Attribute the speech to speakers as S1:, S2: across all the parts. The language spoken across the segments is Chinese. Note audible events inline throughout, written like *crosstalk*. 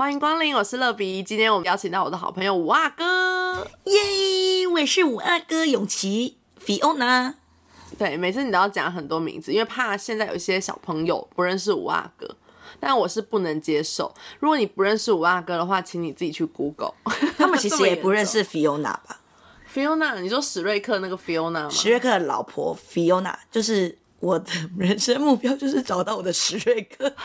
S1: 欢迎光临，我是乐比。今天我们邀请到我的好朋友五阿哥。
S2: 耶，我也是五阿哥永琪 Fiona。
S1: 对，每次你都要讲很多名字，因为怕现在有一些小朋友不认识五阿哥，但我是不能接受。如果你不认识五阿哥的话，请你自己去 Google。
S2: 他们其实也不认识 *laughs* Fiona 吧
S1: Fiona，你说史瑞克那个 Fiona 吗？
S2: 史瑞克的老婆 Fiona 就是我的人生目标，就是找到我的史瑞克。*laughs*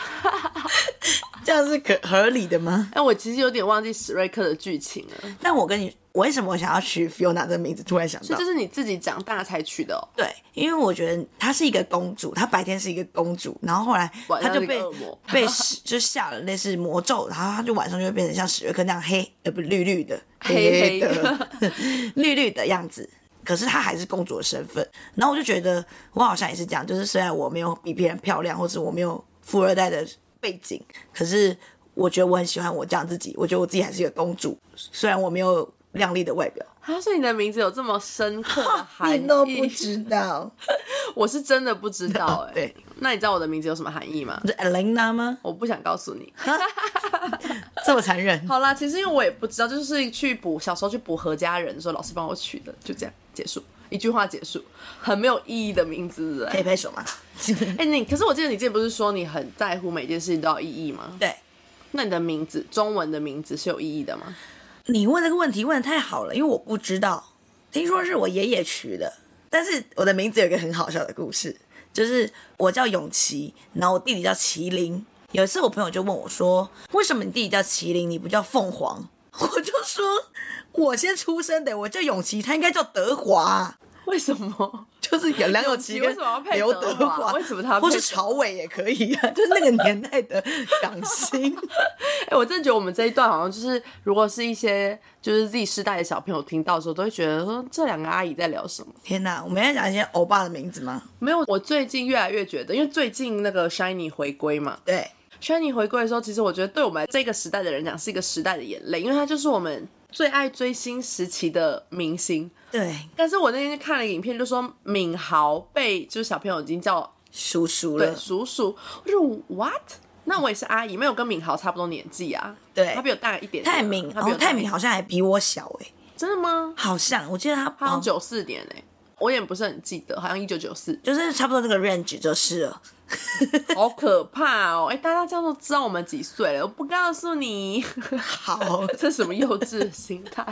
S2: 这样是可合理的吗？
S1: 哎，我其实有点忘记史瑞克的剧情了。
S2: 但我跟你，我为什么我想要取 Fiona 这个名字？突然想到，
S1: 这是你自己长大才取的哦。
S2: 对，因为我觉得她是一个公主，她白天是一个公主，然后后来她就被 *laughs* 被就下了类似魔咒，然后她就晚上就会变成像史瑞克那样黑，呃，不绿绿的，
S1: 黑黑
S2: 的，*laughs* 绿绿的样子。可是她还是公主的身份。然后我就觉得，我好像也是这样，就是虽然我没有比别人漂亮，或者我没有富二代的。背景，可是我觉得我很喜欢我这样自己。我觉得我自己还是一个公主，虽然我没有靓丽的外表。
S1: 所以你的名字有这么深刻的 *laughs* 含义，
S2: 你都不知道？*laughs*
S1: 我是真的不知道哎。*laughs*
S2: 对，
S1: 那你知道我的名字有什么含义吗？
S2: 是 Elena 吗？
S1: 我不想告诉你，
S2: 这么残忍。
S1: 好啦，其实因为我也不知道，就是去补小时候去补何家人的时候，老师帮我取的，就这样结束。一句话结束，很没有意义的名字，
S2: 可以拍手吗？*laughs*
S1: 哎，你可是我记得你之前不是说你很在乎每件事情都有意义吗？
S2: 对，
S1: 那你的名字，中文的名字是有意义的吗？
S2: 你问这个问题问的太好了，因为我不知道，听说是我爷爷取的，但是我的名字有一个很好笑的故事，就是我叫永琪，然后我弟弟叫麒麟。有一次我朋友就问我说：“为什么你弟弟叫麒麟，你不叫凤凰？” *laughs* 我就说。我先出生的，我叫永琪，他应该叫德华。
S1: 为什么？
S2: 就是有梁咏琪跟刘德华，
S1: 为什么他？
S2: 或是朝伟也可以啊，*laughs* 就是那个年代的港星。*laughs*
S1: 哎，我真的觉得我们这一段好像就是，如果是一些就是自己世代的小朋友听到的时候，都会觉得说这两个阿姨在聊什么？
S2: 天哪，我们要讲一些欧巴的名字吗？
S1: 没有，我最近越来越觉得，因为最近那个 Shiny 回归嘛，
S2: 对
S1: ，Shiny 回归的时候，其实我觉得对我们这个时代的人讲是一个时代的眼泪，因为它就是我们。最爱追星时期的明星，
S2: 对。
S1: 但是我那天看了影片，就说敏豪被就是小朋友已经叫
S2: 叔叔了，
S1: 叔叔。我说 what？那我也是阿姨，没有跟敏豪差不多年纪啊。
S2: 对，
S1: 他比我大一点。
S2: 泰敏，泰敏好像还比我小哎。
S1: 真的吗？
S2: 好像，我记得他
S1: 好像九四年哎，我也不是很记得，好像一九九四，
S2: 就是差不多这个 range 就是了。*laughs*
S1: 好可怕哦！哎，大家这样都知道我们几岁了，我不告诉你。
S2: 好，*laughs*
S1: 这什么幼稚的心态？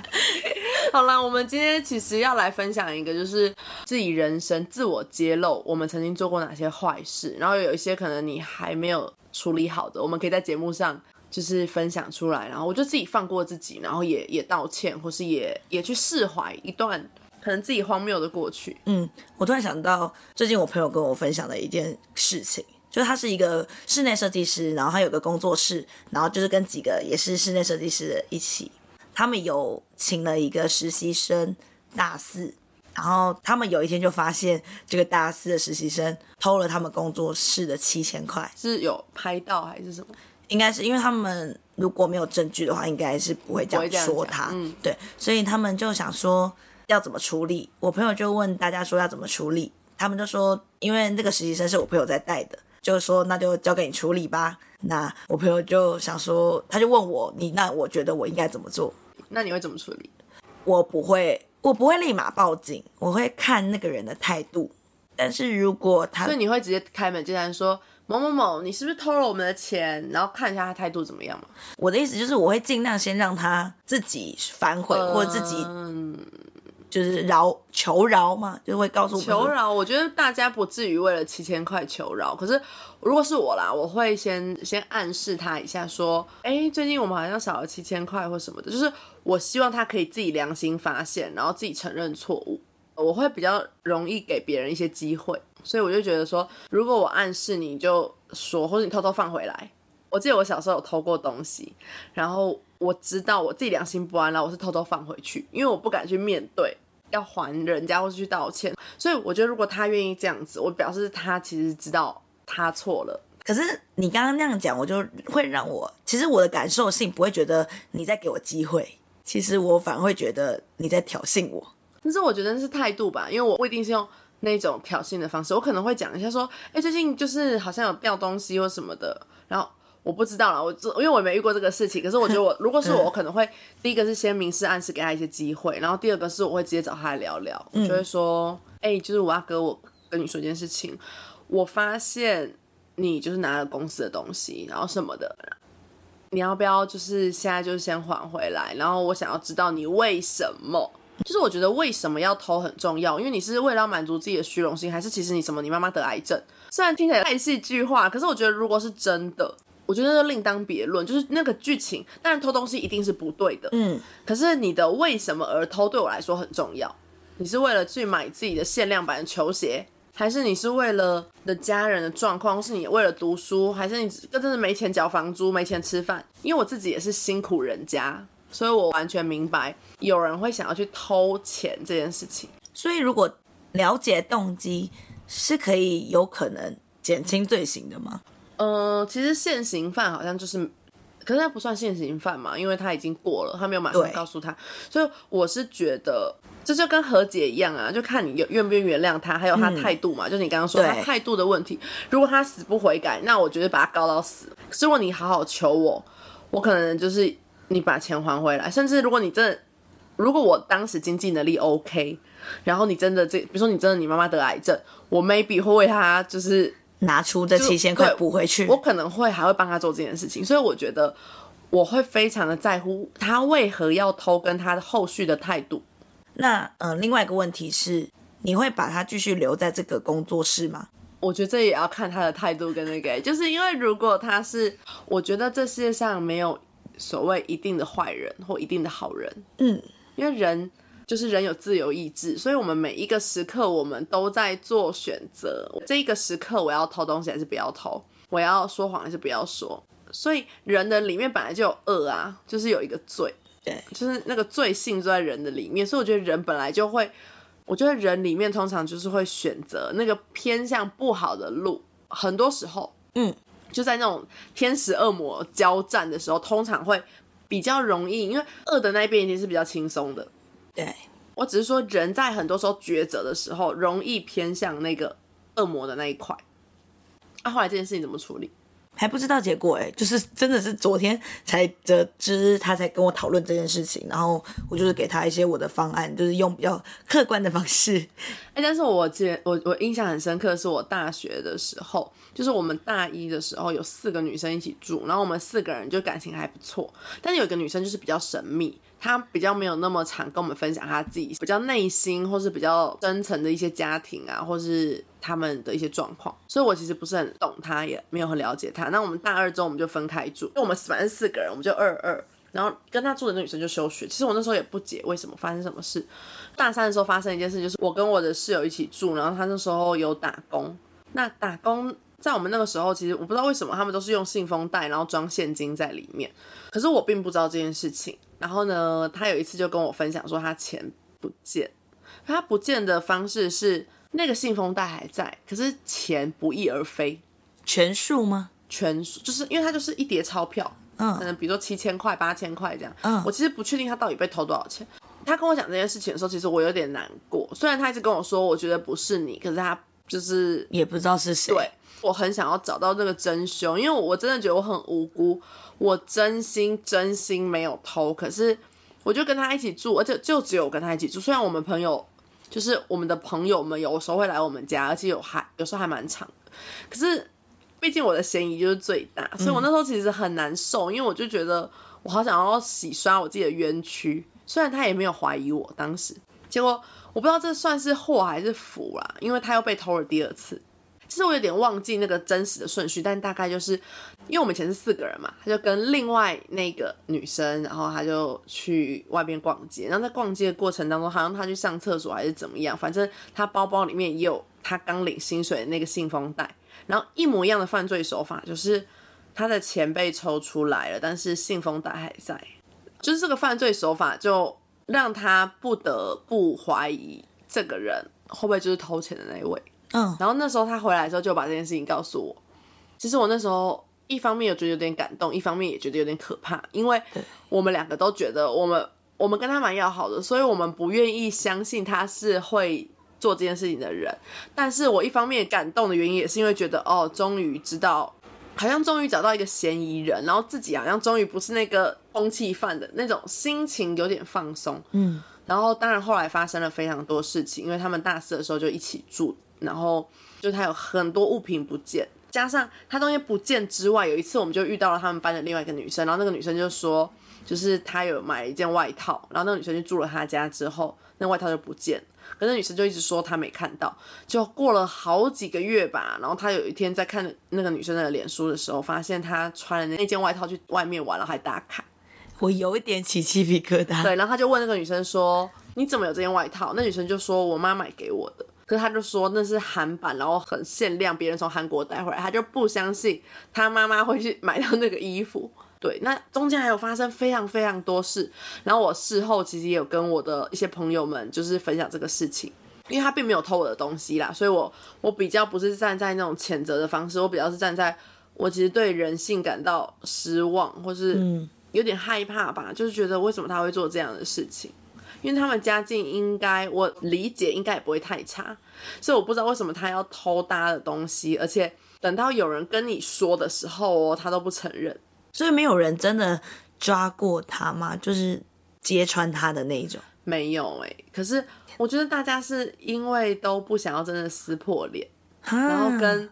S1: *laughs* 好啦，我们今天其实要来分享一个，就是自己人生自我揭露，我们曾经做过哪些坏事，然后有一些可能你还没有处理好的，我们可以在节目上就是分享出来，然后我就自己放过自己，然后也也道歉，或是也也去释怀一段。可能自己荒谬的过去。
S2: 嗯，我突然想到，最近我朋友跟我分享的一件事情，就是他是一个室内设计师，然后他有个工作室，然后就是跟几个也是室内设计师的一起，他们有请了一个实习生大四，然后他们有一天就发现这个大四的实习生偷了他们工作室的七千块，
S1: 是有拍到还是什么？
S2: 应该是因为他们如果没有证据的话，应该是不会这样说他。嗯，对，所以他们就想说。要怎么处理？我朋友就问大家说要怎么处理，他们就说，因为那个实习生是我朋友在带的，就是说那就交给你处理吧。那我朋友就想说，他就问我，你那我觉得我应该怎么做？
S1: 那你会怎么处理？
S2: 我不会，我不会立马报警，我会看那个人的态度。但是如果他，
S1: 所以你会直接开门见山说某某某，你是不是偷了我们的钱？然后看一下他态度怎么样嘛？
S2: 我的意思就是，我会尽量先让他自己反悔，或者自己。就是饶求饶嘛，就会告诉
S1: 求饶。我觉得大家不至于为了七千块求饶，可是如果是我啦，我会先先暗示他一下，说，哎，最近我们好像少了七千块或什么的。就是我希望他可以自己良心发现，然后自己承认错误。我会比较容易给别人一些机会，所以我就觉得说，如果我暗示你就说，或者你偷偷放回来。我记得我小时候有偷过东西，然后我知道我自己良心不安，然后我是偷偷放回去，因为我不敢去面对。要还人家或是去道歉，所以我觉得如果他愿意这样子，我表示他其实知道他错了。
S2: 可是你刚刚那样讲，我就会让我其实我的感受性不会觉得你在给我机会，其实我反而会觉得你在挑衅我。
S1: 但是我觉得是态度吧，因为我不一定是用那种挑衅的方式，我可能会讲一下说，哎，最近就是好像有掉东西或什么的，然后我不知道啦，我这因为我也没遇过这个事情，可是我觉得我 *laughs* 如果是我，我可能会第一个是先明示暗示给他一些机会，然后第二个是我会直接找他来聊聊，我就会说，哎、就是我阿哥，我跟你说一件事情，我发现你就是拿了公司的东西，然后什么的，你要不要就是现在就先还回来？然后我想要知道你为什么。就是我觉得为什么要偷很重要，因为你是为了要满足自己的虚荣心，还是其实你什么你妈妈得癌症？虽然听起来太戏剧化，可是我觉得如果是真的，我觉得就另当别论。就是那个剧情，当然偷东西一定是不对的，
S2: 嗯，
S1: 可是你的为什么而偷对我来说很重要。你是为了去买自己的限量版的球鞋，还是你是为了的家人的状况，是你为了读书，还是你真的是没钱缴房租、没钱吃饭？因为我自己也是辛苦人家，所以我完全明白有人会想要去偷钱这件事情。
S2: 所以如果了解动机，是可以有可能减轻罪行的吗？
S1: 嗯，其实现行犯好像就是，可是他不算现行犯嘛，因为他已经过了，他没有马上告诉他，所以我是觉得这就跟和解一样啊，就看你有愿不愿意原谅他，还有他态度嘛，就是你刚刚说他态度的问题。如果他死不悔改，那我觉得把他告到死。可是如果你好好求我，我可能就是你把钱还回来，甚至如果你真的，如果我当时经济能力 OK，然后你真的这，比如说你真的你妈妈得癌症，我 maybe 会为他就是。
S2: 拿出这七千块
S1: 对
S2: 补回去
S1: 我，可能会还会帮他做这件事情，所以我觉得我会非常的在乎他为何要偷，跟他的后续的态度。
S2: 那呃，另外一个问题是，你会把他继续留在这个工作室吗？
S1: 我觉得这也要看他的态度跟那个，就是因为如果他是，我觉得这世界上没有所谓一定的坏人或一定的好人，
S2: 嗯，
S1: 因为人就是人有自由意志，所以我们每一个时刻我们都在做选择。这一个时刻我要偷东西还是不要偷？我要说谎还是不要说？所以人的里面本来就有恶啊，就是有一个罪，
S2: 对，
S1: 就是那个罪性就在人的里面，所以我觉得人本来就会，我觉得人里面通常就是会选择那个偏向不好的路，很多时候，
S2: 嗯，
S1: 就在那种天使恶魔交战的时候，通常会比较容易，因为恶的那一边一定是比较轻松的。
S2: 对，
S1: 我只是说，人在很多时候抉择的时候，容易偏向那个恶魔的那一块。啊，后来这件事情怎么处理？
S2: 还不知道结果哎、就是真的是昨天才得知，他才跟我讨论这件事情，然后我就是给他一些我的方案，就是用比较客观的方式，*laughs*
S1: 哎、但是我记得我我印象很深刻，的是我大学的时候，就是我们大一的时候有四个女生一起住，然后我们四个人就感情还不错，但是有一个女生就是比较神秘，他比较没有那么常跟我们分享他自己比较内心或是比较深层的一些家庭啊，或是他们的一些状况，所以我其实不是很懂他，也没有很了解他。那我们大二之后我们就分开住，就我们反正四个人，我们就二二。然后跟他住的那女生就休学，其实我那时候也不解为什么发生什么事，大三的时候发生一件事，就是我跟我的室友一起住，然后他那时候有打工。那打工在我们那个时候，其实我不知道为什么他们都是用信封袋，然后装现金在里面。可是我并不知道这件事情。然后呢，他有一次就跟我分享说他钱不见，他不见的方式是那个信封袋还在，可是钱不翼而飞，
S2: 全数吗？
S1: 全数就是因为它就是一叠钞票，嗯可
S2: 嗯
S1: 能比如说七千块、八千块这样。
S2: 嗯
S1: 我其实不确定他到底被偷多少钱。他跟我讲这件事情的时候，其实我有点难过。虽然他一直跟我说，我觉得不是你，可是他就是
S2: 也不知道是谁，
S1: 对我很想要找到这个真凶，因为我真的觉得我很无辜，我真心真心没有偷，可是我就跟他一起住，而且就只有我跟他一起住。虽然我们朋友就是我们的朋友们，有时候会来我们家，而且有还有时候还蛮长的，可是毕竟我的嫌疑就是最大，所以我那时候其实很难受，因为我就觉得我好想要洗刷我自己的冤屈。虽然他也没有怀疑我当时，结果我不知道这算是祸还是福啦，因为他又被偷了第二次。其实我有点忘记那个真实的顺序，但大概就是因为我们以前是四个人嘛，他就跟另外那个女生，然后他就去外边逛街，然后在逛街的过程当中，好像他去上厕所还是怎么样，反正他包包里面也有他刚领薪水的那个信封袋，然后一模一样的犯罪手法，就是他的钱被抽出来了，但是信封袋还在，就是这个犯罪手法就让他不得不怀疑这个人会不会就是偷钱的那一位。
S2: 嗯，
S1: 然后那时候他回来的时候就把这件事情告诉我。其实我那时候一方面有觉得有点感动，一方面也觉得有点可怕，因为我们两个都觉得我们我们跟他蛮要好的，所以我们不愿意相信他是会做这件事情的人。但是我一方面感动的原因也是因为觉得哦，终于知道好像终于找到一个嫌疑人，然后自己好像终于不是那个通缉犯的那种心情有点放松。
S2: 嗯，
S1: 然后当然后来发生了非常多事情，因为他们大四的时候就一起住，然后就他有很多物品不见，加上他东西不见之外，有一次我们就遇到了他们班的另外一个女生，然后那个女生就说，就是她有买了一件外套，然后那个女生就住了他家之后，那外套就不见了。可是那女生就一直说她没看到，就过了好几个月吧。然后她有一天在看那个女生的脸书的时候，发现她穿了那件外套去外面玩，了还打卡。
S2: 我有一点起鸡皮疙瘩。
S1: 对，然后她就问那个女生说：“你怎么有这件外套？”那女生就说：“我妈买给我的。”可是他就说那是韩版，然后很限量，别人从韩国带回来，他就不相信他妈妈会去买到那个衣服。对，那中间还有发生非常非常多事，然后我事后其实也有跟我的一些朋友们就是分享这个事情，因为他并没有偷我的东西啦，所以我我比较不是站在那种谴责的方式，我比较是站在我其实对人性感到失望，或是有点害怕吧，就是觉得为什么他会做这样的事情，因为他们家境应该我理解应该也不会太差，所以我不知道为什么他要偷他的东西，而且等到有人跟你说的时候哦，他都不承认。
S2: 所以没有人真的抓过他吗？就是揭穿他的那一种。
S1: 没有哎、可是我觉得大家是因为都不想要真的撕破脸，然
S2: 然
S1: 后跟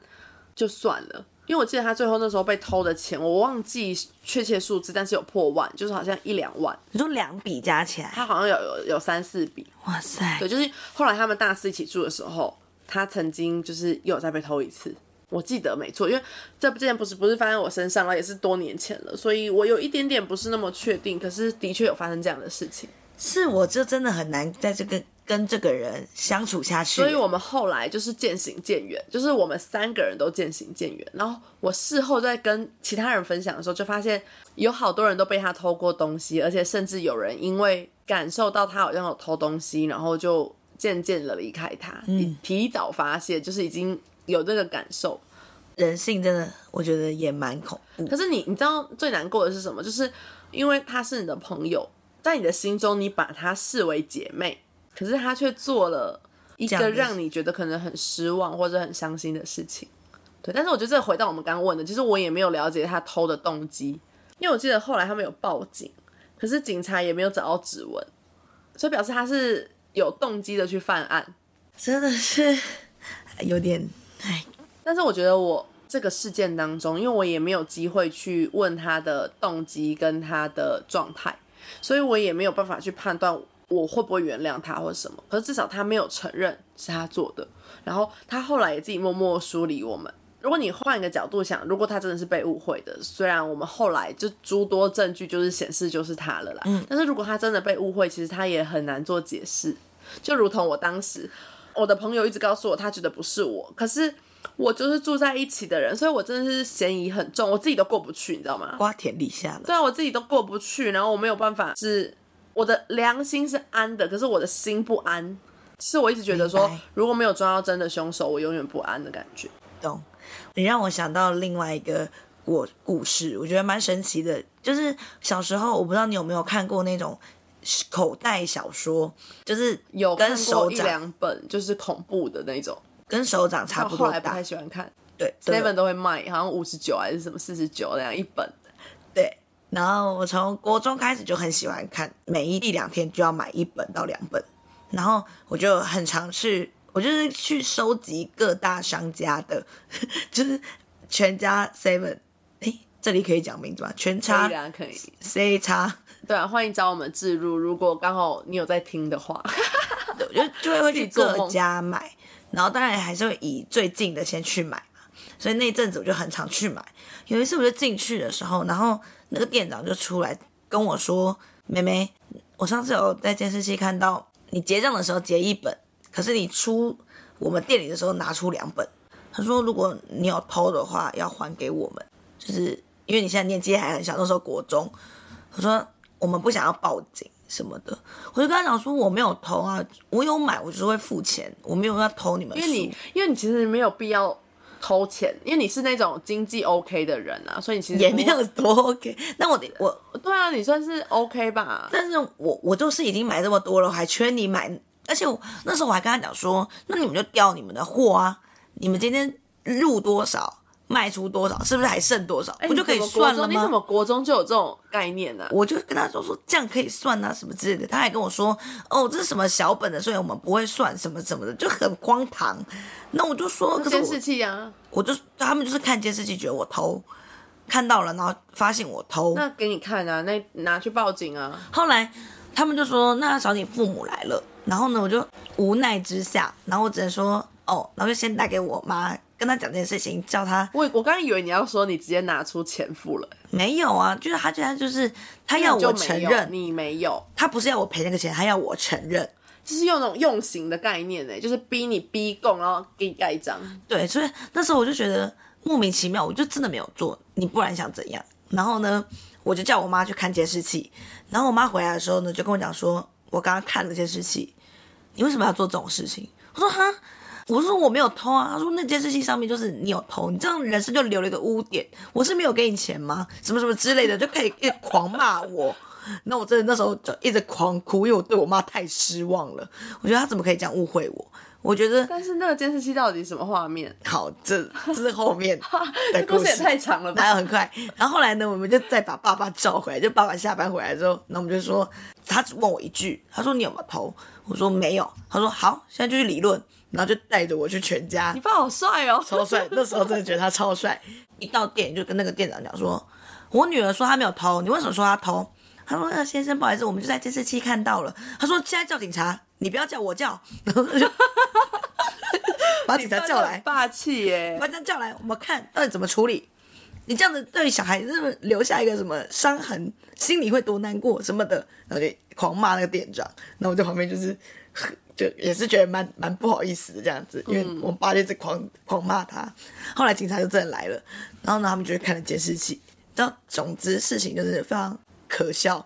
S1: 就算了。因为我记得他最后那时候被偷的钱，我忘记确切数字，但是有破万，就是好像一两万，
S2: 你说两笔加起来，
S1: 他好像有有有三四笔。
S2: 哇塞，
S1: 对，就是后来他们大四一起住的时候，他曾经就是又有再被偷一次，我记得没错，因为这件不是不是发生在我身上了，也是多年前了，所以我有一点点不是那么确定，可是的确有发生这样的事情。
S2: 是我就真的很难在这个跟这个人相处下去。
S1: 所以我们后来就是渐行渐远，就是我们三个人都渐行渐远。然后我事后在跟其他人分享的时候，就发现有好多人都被他偷过东西，而且甚至有人因为感受到他好像有偷东西，然后就渐渐的离开他，
S2: 嗯
S1: 提早发现，就是已经有这个感受。
S2: 人性真的，我觉得也蛮恐怖。
S1: 可是你你知道最难过的是什么？就是因为他是你的朋友，在你的心中你把她视为姐妹，可是她却做了一个让你觉得可能很失望或者很伤心的事情。对，但是我觉得这回到我们刚刚问的，其实我也没有了解他偷的动机，因为我记得后来他们有报警，可是警察也没有找到指纹，所以表示他是有动机的去犯案。
S2: 真的是有点，哎，*laughs*
S1: 但是我觉得我这个事件当中，因为我也没有机会去问他的动机跟他的状态，所以我也没有办法去判断我会不会原谅他或什么。可是至少他没有承认是他做的，然后他后来也自己默默疏离我们。如果你换一个角度想，如果他真的是被误会的，虽然我们后来就诸多证据就是显示就是他了啦，但是如果他真的被误会，其实他也很难做解释。就如同我当时，我的朋友一直告诉我他觉得不是我，可是我就是住在一起的人，所以我真的是嫌疑很重，我自己都过不去，你知道吗？
S2: 瓜田李下了。
S1: 对啊，我自己都过不去，然后我没有办法，是我的良心是安的，可是我的心不安，是我一直觉得说，如果没有抓到真的凶手，我永远不安的感觉。
S2: 懂？你让我想到另外一个故故事，我觉得蛮神奇的。就是小时候，我不知道你有没有看过那种口袋小说，就是
S1: 有
S2: 跟手掌
S1: 两本就是恐怖的那种，
S2: 跟手掌差不多大
S1: 后来不太，喜欢看
S2: 对 *laughs* 对
S1: ，seven 都会卖，好像五十九还是什么四十九那样一本。
S2: 对。然后我从国中开始就很喜欢看，每一一两天就要买一本到两本，然后我就很常去，我就是去收集各大商家的，*laughs* 就是全家 seven，哎，这里可以讲名字吗？全
S1: 可
S2: 差，
S1: 可以。
S2: C 叉，
S1: 对啊，欢迎找我们置入，如果刚好你有在听的话。
S2: 我 *laughs* 就就会会去各家买，然后当然还是会以最近的先去买嘛。所以那一阵子我就很常去买。有一次我就进去的时候，然后那个店长就出来跟我说：“妹妹，我上次有在监视器看到你结账的时候结一本，可是你出我们店里的时候拿出两本。他说如果你有偷的话，要还给我们，就是因为你现在年纪还很小，那时候国中。他说我们不想要报警什么的，我就跟他讲说我没有偷啊，我有买，我就是会付钱，我没有要偷你们。
S1: 因为你，因为你其实没有必要偷钱，因为你是那种经济 OK 的人啊，所以你其实
S2: 也没有多 OK。那我得我，
S1: 对啊，你算是 OK 吧？
S2: 但是我我就是已经买这么多了，我还缺你买，而且我那时候我还跟他讲说，那你们就调你们的货啊，你们今天入多少，卖出多少，是不是还剩多少，
S1: 哎
S2: 不就可以算了吗？
S1: 你怎么国中就有这种概念呢、
S2: 我就跟他说说这样可以算啊什么之类的，他还跟我说哦这是什么小本的，所以我们不会算什么什么的，就很荒唐。那我就说，可是
S1: 监视器啊，
S2: 我就他们就是看监视器觉得我偷，看到了然后发现我偷，
S1: 那给你看啊，那拿去报警啊。
S2: 后来他们就说那找你父母来了，然后呢我就无奈之下，然后我只能说哦，然后就先打给我妈，跟他讲这件事情，叫他
S1: 我我刚刚以为你要说你直接拿出钱付了，
S2: 没有啊，就是他现在就是他要我承认，
S1: 你没有，
S2: 他不是要我赔那个钱，他要我承认。
S1: 就是用那种用刑的概念呢，就是逼你逼供，然后给你盖章。
S2: 对，所以那时候我就觉得莫名其妙，我就真的没有做，你不然想怎样？然后呢，我就叫我妈去看监视器，然后我妈回来的时候呢，就跟我讲说，我刚刚看了监视器，你为什么要做这种事情？我说哈。我说我没有偷啊，他说那监视器上面就是你有偷，你这样人生就留了一个污点。我是没有给你钱吗？什么什么之类的，就可以一直狂骂我。*laughs* 那我真的那时候就一直狂哭，因为我对我妈太失望了。我觉得她怎么可以这样误会我？我觉得
S1: 但是那个监视器到底什么画面？
S2: 好，这这是后面的 *laughs*
S1: 这故事也太长了吧？
S2: 还有很快？然后后来呢，我们就再把爸爸叫回来，就爸爸下班回来之后，那我们就说，他只问我一句，他说你有没有偷？我说没有。他说好，现在就去理论，然后就带着我去全家
S1: 你，爸好帅哦！
S2: 超帅。那时候真的觉得他超帅。一到店就跟那个店长讲说，我女儿说她没有偷，你为什么说她偷？他说：“那先生，不好意思，我们就在监视器看到了。”他说：“现在叫警察，你不要叫我叫。*laughs* ”然后就 *laughs* 把警察叫来，
S1: 霸气耶！
S2: 把警察叫来，我们看到底怎么处理。你这样子对小孩子留下一个什么伤痕，心里会多难过什么的，然后就狂骂那个店长。然后我在旁边就是，就也是觉得蛮蛮不好意思的这样子，因为我爸就一直狂狂骂他。后来警察就真的来了，然后呢，他们就去看了监视器。然后总之事情就是非常可笑，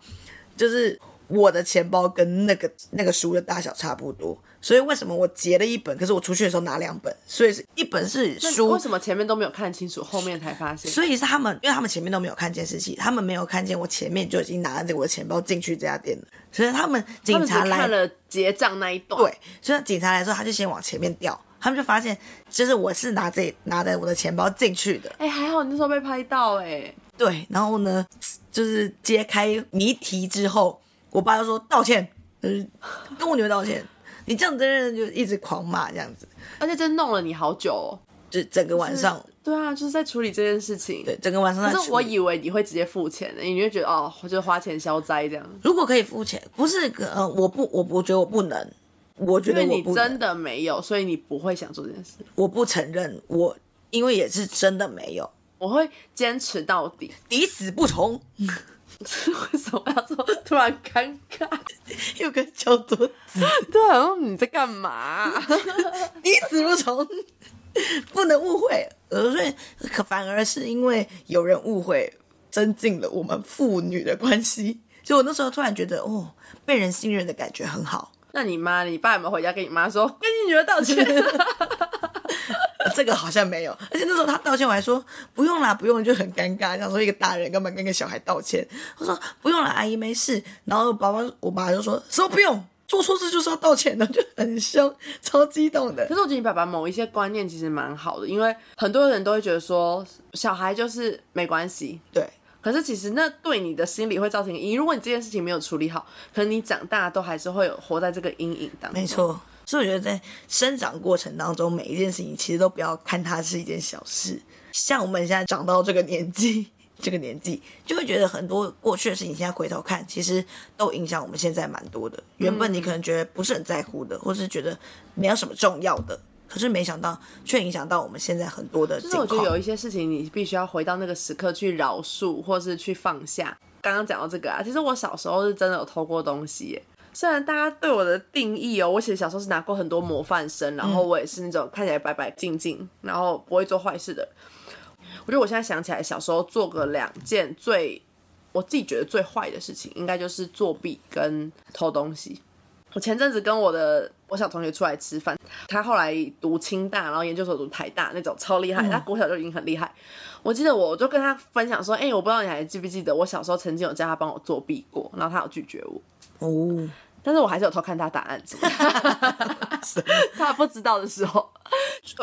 S2: 就是我的钱包跟那个那个书的大小差不多，所以为什么我截了一本，可是我出去的时候拿两本，所以是一本是书。
S1: 为，什么前面都没有看清楚，后面才发现？
S2: 所以是他们，因为他们前面都没有看监视器，他们没有看见我前面就已经拿着我的钱包进去这家店了，所以他们警察来
S1: 看了结账那一段。
S2: 对，所以警察来之后，他就先往前面调，他们就发现就是我是拿着拿着我的钱包进去的，
S1: 哎、还好你那时候被拍到哎、
S2: 对，然后呢，就是揭开谜题之后，我爸就说道歉，就是跟我女儿道歉，你这样真的就一直狂骂这样子，
S1: 而且真弄了你好久哦。
S2: 就整个晚上，
S1: 对啊，就是在处理这件事情。
S2: 对，整个晚上在
S1: 可是我以为你会直接付钱的，你就觉得哦，就是花钱消灾这样。
S2: 如果可以付钱，不是呃，我不，我我觉得我不能，我觉
S1: 因为你
S2: 得我不能
S1: 真的没有，所以你不会想做这件事。
S2: 我不承认，我因为也是真的没有，
S1: 我会坚持到底。
S2: 抵死不从，
S1: 为什么要做？突然尴尬。
S2: 有个叫做
S1: 对啊，你在干嘛？*laughs*
S2: 你死不从，不能误会。呃，所以可反而是因为有人误会，增进了我们父女的关系。就我那时候突然觉得，哦，被人信任的感觉很好。
S1: 那你妈、你爸有没有回家跟你妈说，跟你女儿道歉？*laughs*
S2: 呃这个好像没有，而且那时候他道歉，我还说不用啦，不用，就很尴尬，想说一个大人干嘛跟个小孩道歉？我说不用了，阿姨没事。然后爸爸我爸就说什么不用，做错事就是要道歉的，就很凶，超激动的
S1: 可。是我觉得你爸爸某一些观念其实蛮好的，因为很多人都会觉得说小孩就是没关系，
S2: 对，
S1: 可是其实那对你的心理会造成阴影。如果你这件事情没有处理好，可能你长大都还是会有活在这个阴影当中。
S2: 没，错。所以我觉得在生长过程当中，每一件事情其实都不要看它是一件小事。像我们现在长到这个年纪，*laughs* 这个年纪就会觉得很多过去的事情，现在回头看，其实都影响我们现在蛮多的。原本你可能觉得不是很在乎的，或是觉得没有什么重要的，可是没想到却影响到我们现在很多的
S1: 是我觉得有。一些事情你必须要回到那个时刻去饶恕，或是去放下。刚刚讲到这个啊，其实我小时候是真的有偷过东西耶。虽然大家对我的定义哦，我其实小时候是拿过很多模范生，然后我也是那种看起来白白净净，然后不会做坏事的。我觉得我现在想起来，小时候做个两件最我自己觉得最坏的事情，应该就是作弊跟偷东西。*laughs* 我前阵子跟我的我小同学出来吃饭，他后来读清大，然后研究所读台大那种超厉害，他国小就已经很厉害。我记得我就跟他分享说，哎、我不知道你还记不记得，我小时候曾经有叫他帮我作弊过，然后他有拒绝我。
S2: 哦，
S1: 但是我还是有偷看他答案，什么的他不知道的时候，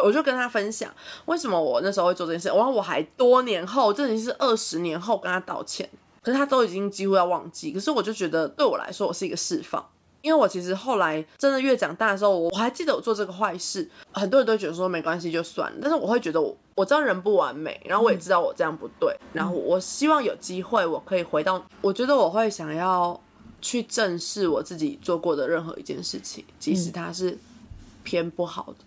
S1: 我就跟他分享为什么我那时候会做这件事，然后我还多年后，这已经是二十年后跟他道歉，可是他都已经几乎要忘记，可是我就觉得对我来说，我是一个释放。因为我其实后来真的越长大的时候，我我还记得我做这个坏事，很多人都觉得说没关系就算了，但是我会觉得我我知道人不完美，然后我也知道我这样不对，然后我希望有机会我可以回到，我觉得我会想要去正视我自己做过的任何一件事情，即使它是偏不好的，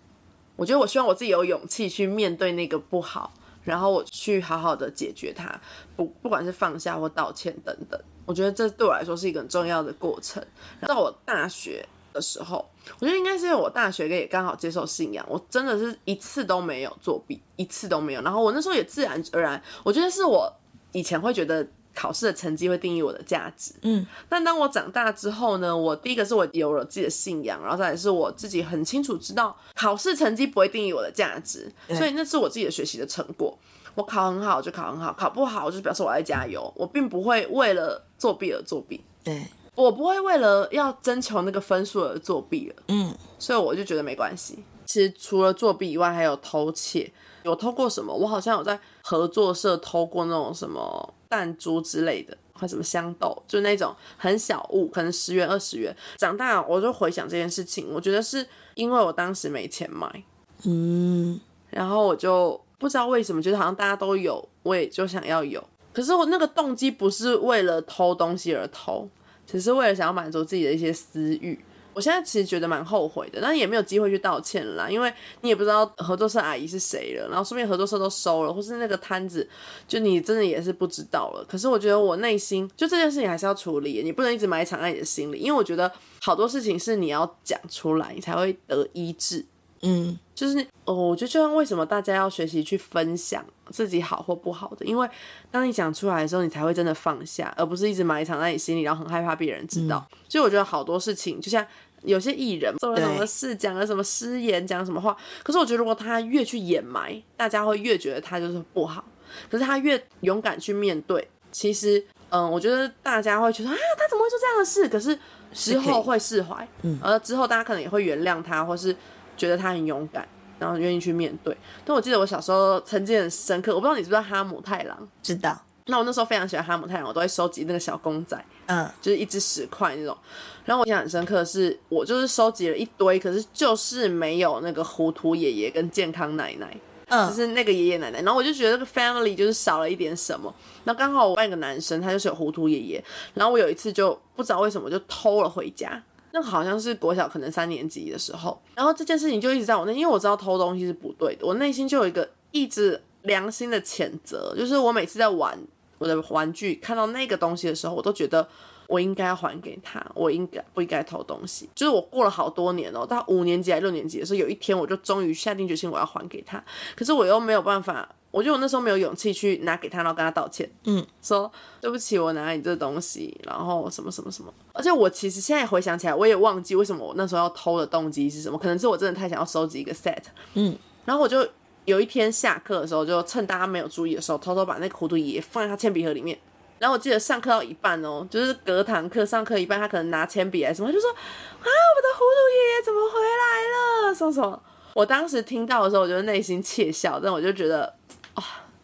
S1: 我觉得我希望我自己有勇气去面对那个不好，然后我去好好的解决它，不不管是放下或道歉等等。我觉得这对我来说是一个很重要的过程。到我大学的时候，我觉得应该是因为我大学也刚好接受信仰，我真的是一次都没有作弊，一次都没有。然后我那时候也自然而然，我觉得是我以前会觉得考试的成绩会定义我的价值，
S2: 嗯。
S1: 但当我长大之后呢，我第一个是我有了自己的信仰，然后再来是我自己很清楚知道考试成绩不会定义我的价值，所以那是我自己的学习的成果。我考很好就考很好，考不好就表示我在加油。我并不会为了作弊而作弊，
S2: 对
S1: 我不会为了要征求那个分数而作弊了。
S2: 嗯，
S1: 所以我就觉得没关系。其实除了作弊以外，还有偷窃。有偷过什么？我好像有在合作社偷过那种什么弹珠之类的，或什么香豆，就那种很小物，可能十元二十元。长大我就回想这件事情，我觉得是因为我当时没钱买，
S2: 嗯，
S1: 然后我就。不知道为什么，觉得好像大家都有，我也就想要有。可是我那个动机不是为了偷东西而偷，只是为了想要满足自己的一些私欲。我现在其实觉得蛮后悔的，但也没有机会去道歉啦，因为你也不知道合作社阿姨是谁了，然后说不定合作社都收了，或是那个摊子，就你真的也是不知道了。可是我觉得我内心就这件事情还是要处理，你不能一直埋藏在你的心里，因为我觉得好多事情是你要讲出来，你才会得医治。
S2: 嗯，
S1: 就是哦，我觉得就像为什么大家要学习去分享自己好或不好的，因为当你讲出来的时候，你才会真的放下，而不是一直埋藏在你心里，然后很害怕别人知道。所以我觉得好多事情，就像有些艺人做了什么事，讲了什么失言，讲什么话，可是我觉得如果他越去掩埋，大家会越觉得他就是不好。可是他越勇敢去面对，其实嗯，我觉得大家会觉得啊，他怎么会做这样的事？可是之后会释怀，嗯，而之后大家可能也会原谅他，或是。觉得他很勇敢，然后愿意去面对。但我记得我小时候曾经很深刻，我不知道你知不知道哈姆太郎？
S2: 知道。
S1: 那我那时候非常喜欢哈姆太郎，我都会收集那个小公仔，
S2: 嗯，
S1: 就是一只十块那种。然后我印象很深刻的是，我就是收集了一堆，可是就是没有那个糊涂爷爷跟健康奶奶，
S2: 嗯，
S1: 就是那个爷爷奶奶。然后我就觉得那个 family 就是少了一点什么。那刚好我班一个男生，他就是有糊涂爷爷。然后我有一次就不知道为什么就偷了回家。那好像是国小可能三年级的时候，然后这件事情就一直在我内，因为我知道偷东西是不对的，我内心就有一个一直良心的谴责，就是我每次在玩我的玩具，看到那个东西的时候，我都觉得我应该要还给他，我应该不应该偷东西。就是我过了好多年哦，到五年级还六年级的时候，有一天我就终于下定决心我要还给他，可是我又没有办法。我觉得我那时候没有勇气去拿给他，然后跟他道歉，
S2: 嗯，
S1: 说对不起，我拿你这东西，然后什么什么什么。而且我其实现在回想起来，我也忘记为什么我那时候要偷的动机是什么，可能是我真的太想要收集一个 set，
S2: 嗯，
S1: 然后我就有一天下课的时候，就趁大家没有注意的时候，偷偷把那个糊涂爷爷放在他铅笔盒里面。然后我记得上课到一半哦，就是隔堂课上课一半，他可能拿铅笔来什么，就说啊，我的糊涂爷爷怎么回来了？说什么？我当时听到的时候，我觉得内心窃笑，但我就觉得。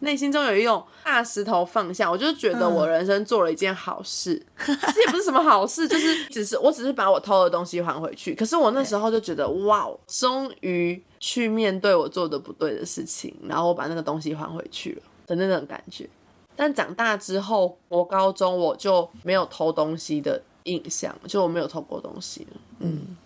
S1: 啊，内心中有一种大石头放下，我就觉得我人生做了一件好事，这也不是什么好事，就是只是我只是把我偷的东西还回去。可是我那时候就觉得，哇，终于去面对我做的不对的事情，然后我把那个东西还回去了的那种感觉。但长大之后，我高中我就没有偷东西的印象，就我没有偷过东西了。嗯，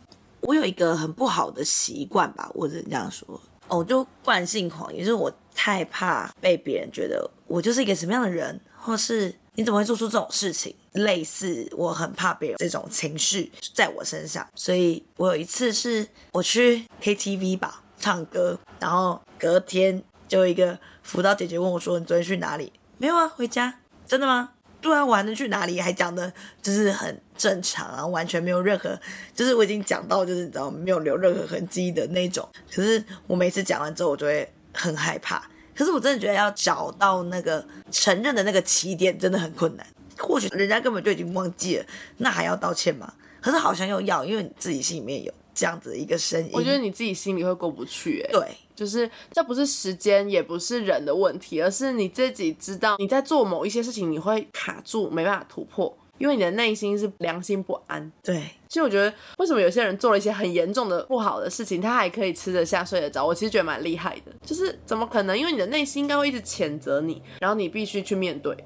S2: 我有一个很不好的习惯吧，我只能这样说。哦，就惯性狂，也就是我太怕被别人觉得我就是一个什么样的人，或是你怎么会做出这种事情？类似我很怕别人这种情绪在我身上，所以我有一次是我去 KTV 吧唱歌，然后隔天就一个辅导姐姐问我说：“你昨天去哪里？”没有啊，回家。真的吗？对啊，我还能去哪里？还讲的就是很正常啊，完全没有任何，就是我已经讲到就是你知道没有留任何痕迹的那种。可是我每次讲完之后，我就会很害怕。可是我真的觉得要找到那个承认的那个起点真的很困难。或许人家根本就已经忘记了，那还要道歉吗？可是好像又要，因为你自己心里面有这样子的一个声音。
S1: 我觉得你自己心里会过不去，哎，
S2: 对，
S1: 就是这不是时间，也不是人的问题，而是你自己知道你在做某一些事情，你会卡住，没办法突破，因为你的内心是良心不安。
S2: 对，
S1: 其实我觉得，为什么有些人做了一些很严重的不好的事情，他还可以吃得下、睡得着？我其实觉得蛮厉害的。就是怎么可能？因为你的内心应该会一直谴责你，然后你必须去面对。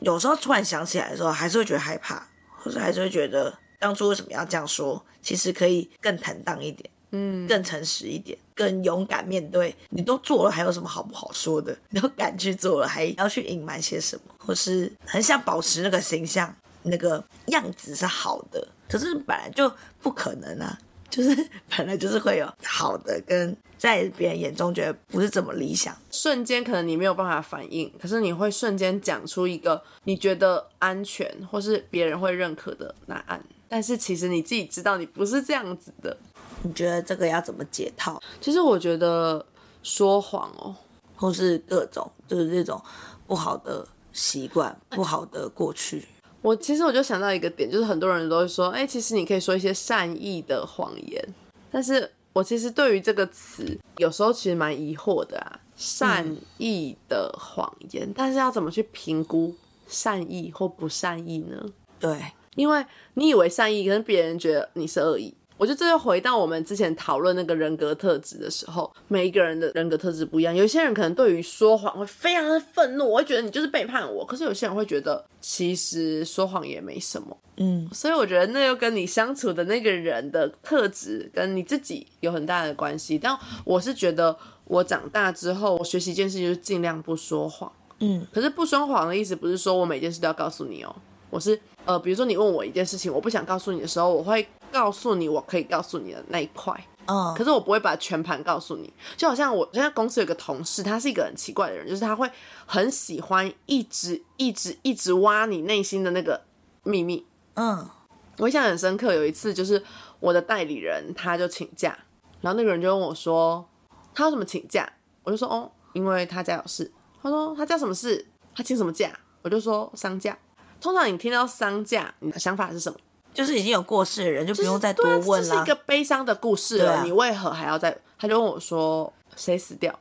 S2: 有时候突然想起来的时候，还是会觉得害怕，或者还是会觉得当初为什么要这样说？其实可以更坦荡一点，嗯，更诚实一点，更勇敢面对。你都做了，还有什么好不好说的？*laughs* 你都敢去做了，还要去隐瞒些什么？或是很想保持那个形象、那个样子是好的，可是本来就不可能啊。就是 *laughs* 本来就是会有好的，跟在别人眼中觉得不是这么理想，
S1: 瞬间可能你没有办法反应，可是你会瞬间讲出一个你觉得安全或是别人会认可的答案，但是其实你自己知道你不是这样子的。
S2: 你觉得这个要怎么解套？
S1: 其实我觉得说谎哦，
S2: 或是各种就是这种不好的习惯、不好的过去。
S1: 我其实我就想到一个点，就是很多人都会说，哎，其实你可以说一些善意的谎言，但是我其实对于这个词，有时候其实蛮疑惑的啊，善意的谎言，但是要怎么去评估善意或不善意呢？
S2: 对，
S1: 因为你以为善意，可是别人觉得你是恶意。我觉得这就回到我们之前讨论那个人格特质的时候，每一个人的人格特质不一样。有些人可能对于说谎会非常的愤怒，我会觉得你就是背叛我。可是有些人会觉得其实说谎也没什么，
S2: 嗯。
S1: 所以我觉得那又跟你相处的那个人的特质跟你自己有很大的关系。但我是觉得我长大之后，我学习一件事情就是尽量不说谎，
S2: 嗯。
S1: 可是不说谎的意思不是说我每件事都要告诉你哦，我是呃，比如说你问我一件事情，我不想告诉你的时候，我会。告诉你我可以告诉你的那一块，
S2: 嗯，
S1: 可是我不会把全盘告诉你。就好像我现在公司有个同事，他是一个很奇怪的人，就是他会很喜欢一直一直一直挖你内心的那个秘密。
S2: 嗯，
S1: 我印象很深刻，有一次就是我的代理人他就请假，然后那个人就问我说他为什么请假，我就说哦，因为他家有事。他说他家什么事？他请什么假？我就说丧假。通常你听到丧假，你的想法是什么？
S2: 就是已经有过世的人，就不用再多问
S1: 了。这是一个悲伤的故事了，你为何还要再？他就问我说：“谁死掉？”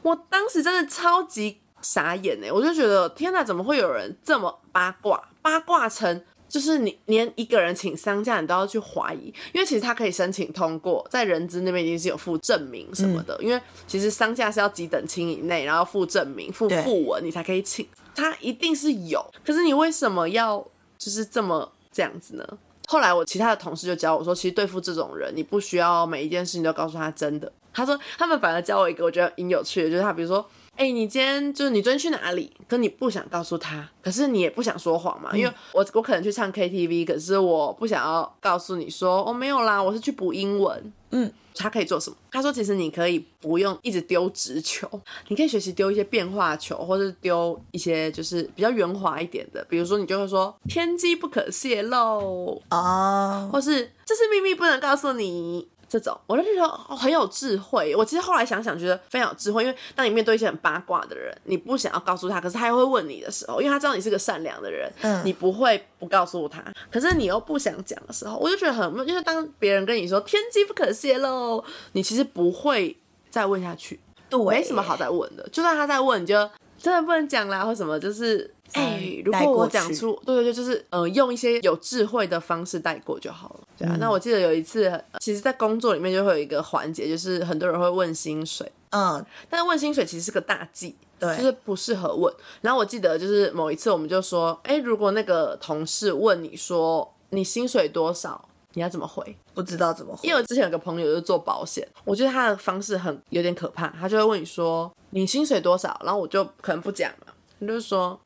S1: 我当时真的超级傻眼哎！我就觉得天哪，怎么会有人这么八卦？八卦成就是你连一个人请丧假，你都要去怀疑？因为其实他可以申请通过，在人资那边已经是有附证明什么的。因为其实丧假是要几等亲以内，然后附证明、附附文，你才可以请。他一定是有，可是你为什么要就是这么？这样子呢？后来我其他的同事就教我说，其实对付这种人，你不需要每一件事情都告诉他真的。他说他们反而教我一个我觉得挺有趣的，就是他比如说，哎，你今天就是你昨天去哪里？可你不想告诉他，可是你也不想说谎嘛，因为我我可能去唱 KTV，可是我不想要告诉你说，哦，没有啦，我是去补英文。
S2: 嗯，
S1: 他可以做什么？他说，其实你可以不用一直丢直球，你可以学习丢一些变化球，或者丢一些就是比较圆滑一点的。比如说，你就会说“天机不可泄露”
S2: 啊，
S1: 或是“这是秘密，不能告诉你”。这种我就觉得很有智慧。我其实后来想想，觉得非常有智慧。因为当你面对一些很八卦的人，你不想要告诉他，可是他又会问你的时候，因为他知道你是个善良的人，
S2: 嗯，
S1: 你不会不告诉他。可是你又不想讲的时候，我就觉得很，因为当别人跟你说“天机不可泄露”，你其实不会再问下去，
S2: 对，
S1: 没什么好再问的。就算他在问，你就真的不能讲啦，或什么，就是。哎，如果我讲出，对对对，就是呃，用一些有智慧的方式带过就好了。对啊，那我记得有一次，其实，在工作里面就会有一个环节，就是很多人会问薪水，
S2: 嗯，
S1: 但是问薪水其实是个大忌，
S2: 对，
S1: 就是不适合问。然后我记得就是某一次，我们就说，哎，如果那个同事问你说你薪水多少，你要怎么回？
S2: 不知道怎么回，
S1: 因为我之前有个朋友就是做保险，我觉得他的方式很有点可怕，他就会问你说你薪水多少，然后我就可能不讲了，你就说。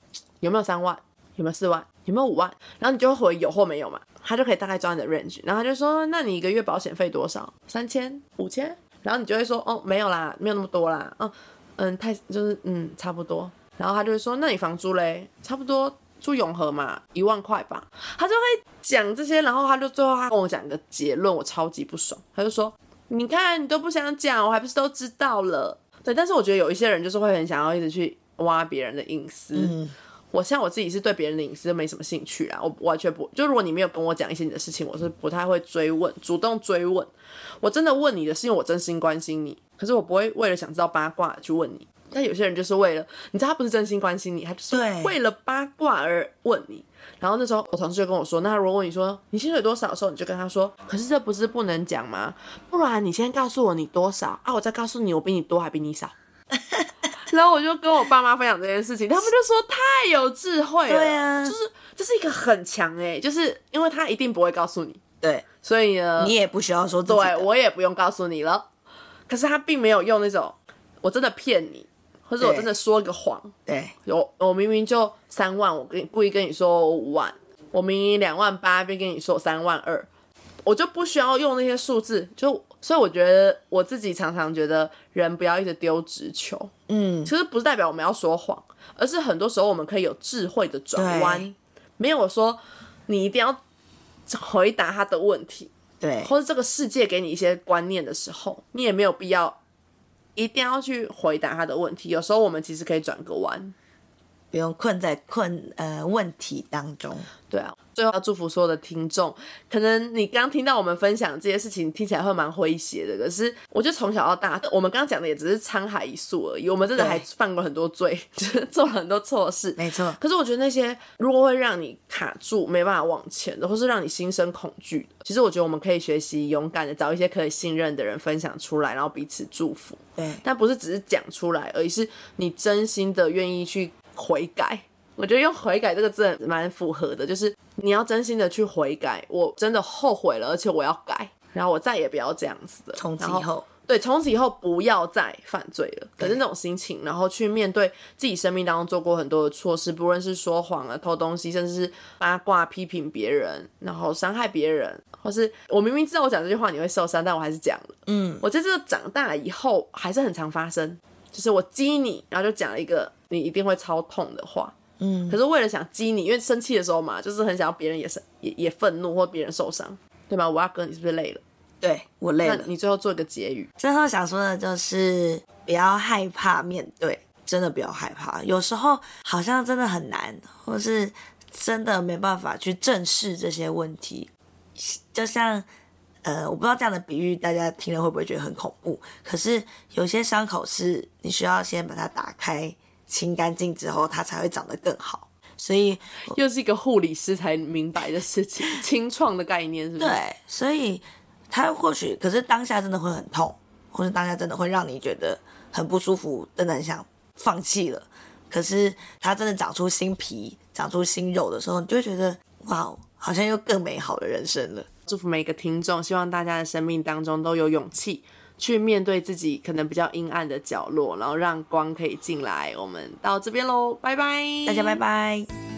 S1: 有没有三万？有没有四万？有没有五万？然后你就会回有或没有嘛，他就可以大概抓你的 range。然后他就说：“那你一个月保险费多少？三千、五千？”然后你就会说：“哦，没有啦，没有那么多啦。”嗯嗯，太就是嗯差不多。然后他就会说：“那你房租嘞？差不多住永和嘛，一万块吧。”他就会讲这些，然后他就最后他跟我讲一个结论，我超级不爽。他就说：“你看你都不想讲，我还不是都知道了？”对，但是我觉得有一些人就是会很想要一直去挖别人的隐私。我像我自己是对别人的隐私没什么兴趣啊，我完全不就如果你没有跟我讲一些你的事情，我是不太会追问，主动追问。我真的问你的是因为我真心关心你，可是我不会为了想知道八卦去问你。但有些人就是为了，你知道他不是真心关心你，他就是为了八卦而问你。然后那时候我同事就跟我说，那如果问你说你薪水多少的时候，你就跟他说，可是这不是不能讲吗？不然你先告诉我你多少啊，我再告诉你我比你多还比你少。*laughs* 然后我就跟我爸妈分享这件事情，他们就说太有智慧了，
S2: 对啊。
S1: 就是这是一个很强哎、就是因为他一定不会告诉你，
S2: 对。
S1: 所以呢，
S2: 你也不需要说自己
S1: 对我也不用告诉你了。可是他并没有用那种我真的骗你，或者我真的说个谎，
S2: 对。
S1: 我我明明就三万，我跟你故意跟你说五万，我明明两万八，并跟你说三万二，我就不需要用那些数字，就所以我觉得我自己常常觉得人不要一直丢直球，
S2: 嗯，
S1: 其实不是代表我们要说谎，而是很多时候我们可以有智慧的转弯，没有说你一定要回答他的问题，
S2: 对
S1: 或者这个世界给你一些观念的时候，你也没有必要一定要去回答他的问题。有时候我们其实可以转个弯。
S2: 不用困在困呃问题当中。
S1: 对啊，最后要祝福所有的听众。可能你刚听到我们分享这些事情，听起来会蛮诙谐的，可是我觉得从小到大，我们刚刚讲的也只是沧海一粟而已。我们真的还犯过很多罪，就是做了很多错事。
S2: 没错，
S1: 可是我觉得那些如果会让你卡住、没办法往前的，或是让你心生恐惧的，其实我觉得我们可以学习勇敢的找一些可以信任的人分享出来，然后彼此祝福。
S2: 对
S1: 但不是只是讲出来，而已是你真心的愿意去悔改。我觉得用悔改这个字蛮符合的，就是你要真心的去悔改，我真的后悔了，而且我要改，然后我再也不要这样子的。
S2: 从此以后，
S1: 对，从此以后不要再犯罪了。可是那种心情，然后去面对自己生命当中做过很多的错事，不论是说谎啊、偷东西，甚至是八卦、批评别人，然后伤害别人，或是我明明知道我讲这句话你会受伤，但我还是讲了。
S2: 嗯，
S1: 我觉得这个长大以后还是很常发生，就是我激你，然后就讲了一个你一定会超痛的话。
S2: 嗯，
S1: 可是为了想激你，因为生气的时候嘛，就是很想要别人也是也也愤怒或别人受伤，对吧？我要哥，你是不是累了？
S2: 对我累了。
S1: 你最后做一个结语。
S2: 最后想说的就是不要害怕面对，真的不要害怕。有时候好像真的很难，或是真的没办法去正视这些问题。就像呃，我不知道这样的比喻大家听了会不会觉得很恐怖？可是有些伤口是你需要先把它打开、清干净之后，它才会长得更好。所以
S1: 又是一个护理师才明白的事情，*laughs* 清创的概念是不是？
S2: 对，所以它或许，可是当下真的会很痛，或是当下真的会让你觉得很不舒服，真的很想放弃了。可是它真的长出新皮、长出新肉的时候，你就会觉得哇，好像又更美好的人生了。
S1: 祝福每个听众，希望大家的生命当中都有勇气去面对自己可能比较阴暗的角落，然后让光可以进来。我们到这边喽，拜拜，
S2: 大家拜拜。